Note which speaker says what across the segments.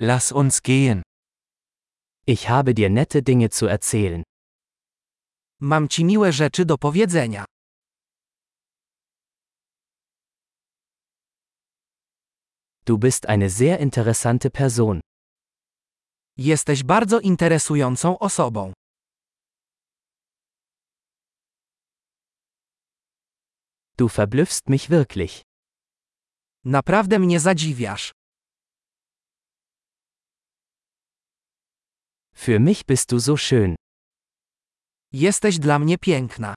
Speaker 1: Lass uns gehen.
Speaker 2: Ich habe dir nette Dinge zu erzählen.
Speaker 3: Mam ci miłe rzeczy do powiedzenia.
Speaker 2: Du bist eine sehr interessante Person.
Speaker 3: Jesteś bardzo interesującą osobą.
Speaker 2: Du verblüffst mich wirklich.
Speaker 3: Naprawdę mnie zadziwiasz.
Speaker 2: Für mich bist du so schön.
Speaker 3: Jesteś dla mnie piękna.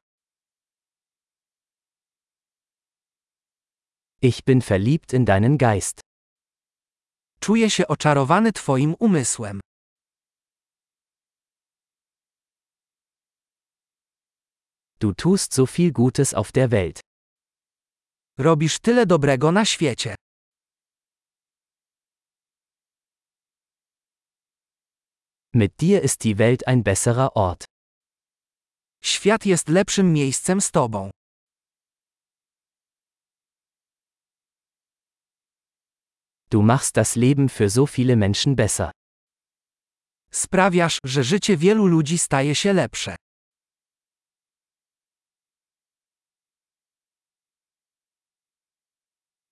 Speaker 2: Ich bin verliebt in deinen Geist.
Speaker 3: Czuję się oczarowany Twoim umysłem.
Speaker 2: Du tust so viel Gutes auf der Welt.
Speaker 3: Robisz tyle dobrego na świecie.
Speaker 2: Mit dir ist die Welt ein besserer Ort.
Speaker 3: Świat jest lepszym miejscem z Tobą.
Speaker 2: Du machst das Leben für so viele Menschen besser.
Speaker 3: Sprawiasz, że życie wielu ludzi staje się lepsze.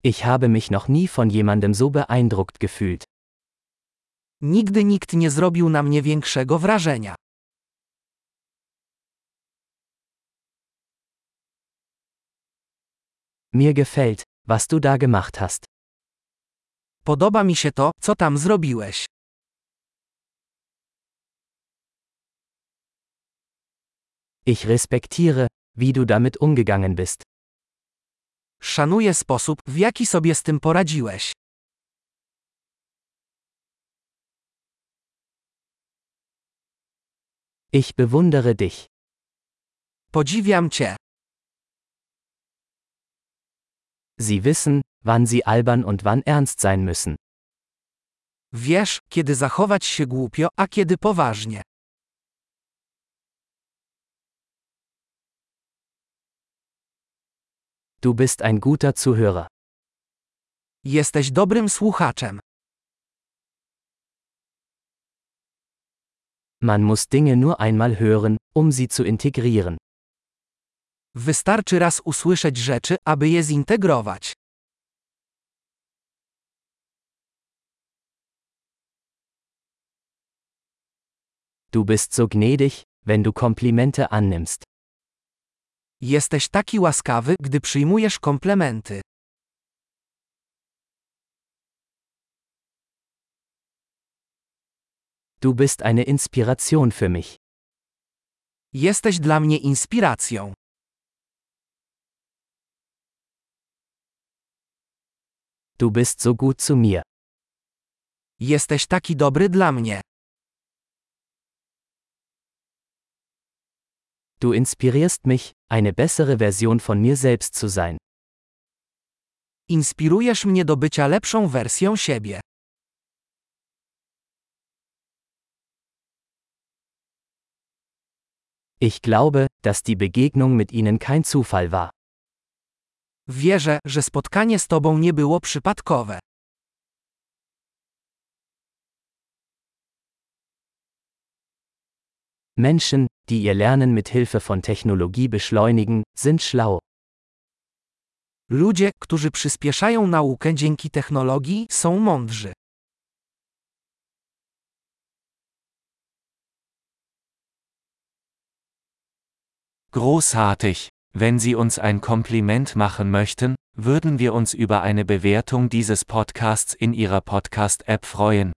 Speaker 2: Ich habe mich noch nie von jemandem so beeindruckt gefühlt.
Speaker 3: Nigdy nikt nie zrobił na mnie większego wrażenia.
Speaker 2: Mir gefällt, was du da gemacht hast.
Speaker 3: Podoba mi się to, co tam zrobiłeś.
Speaker 2: Ich respektiere, wie du damit umgegangen bist.
Speaker 3: Szanuję sposób, w jaki sobie z tym poradziłeś.
Speaker 2: Ich bewundere dich.
Speaker 3: Podziwiam Cię.
Speaker 2: Sie wissen, wann sie albern und wann ernst sein müssen.
Speaker 3: Wiesz, kiedy zachować się głupio, a kiedy poważnie.
Speaker 2: Du bist ein guter Zuhörer.
Speaker 3: Jesteś dobrym słuchaczem.
Speaker 2: Man muss Dinge nur einmal hören, um sie zu integrieren.
Speaker 3: Wystarczy raz usłyszeć rzeczy, aby je zintegrować.
Speaker 2: Du bist so gnädig, wenn du Komplimente annimmst.
Speaker 3: Jesteś taki łaskawy, gdy przyjmujesz komplementy.
Speaker 2: Du bist eine Inspiration für mich.
Speaker 3: Jesteś dla mnie inspiracją.
Speaker 2: Du bist so gut zu mir.
Speaker 3: Jesteś taki dobry dla mnie.
Speaker 2: Du inspirierst mich, eine bessere Version von mir selbst zu sein.
Speaker 3: Inspirujesz mnie do bycia lepszą wersją siebie.
Speaker 2: Ich glaube, dass die Begegnung mit ihnen kein Zufall war.
Speaker 3: Wierzę, że spotkanie z Tobą nie było przypadkowe.
Speaker 2: Menschen, die ihr Lernen mit Hilfe von Technologie beschleunigen, sind schlau.
Speaker 3: Ludzie, którzy przyspieszają naukę dzięki technologii, są mądrzy.
Speaker 1: Großartig! Wenn Sie uns ein Kompliment machen möchten, würden wir uns über eine Bewertung dieses Podcasts in Ihrer Podcast-App freuen.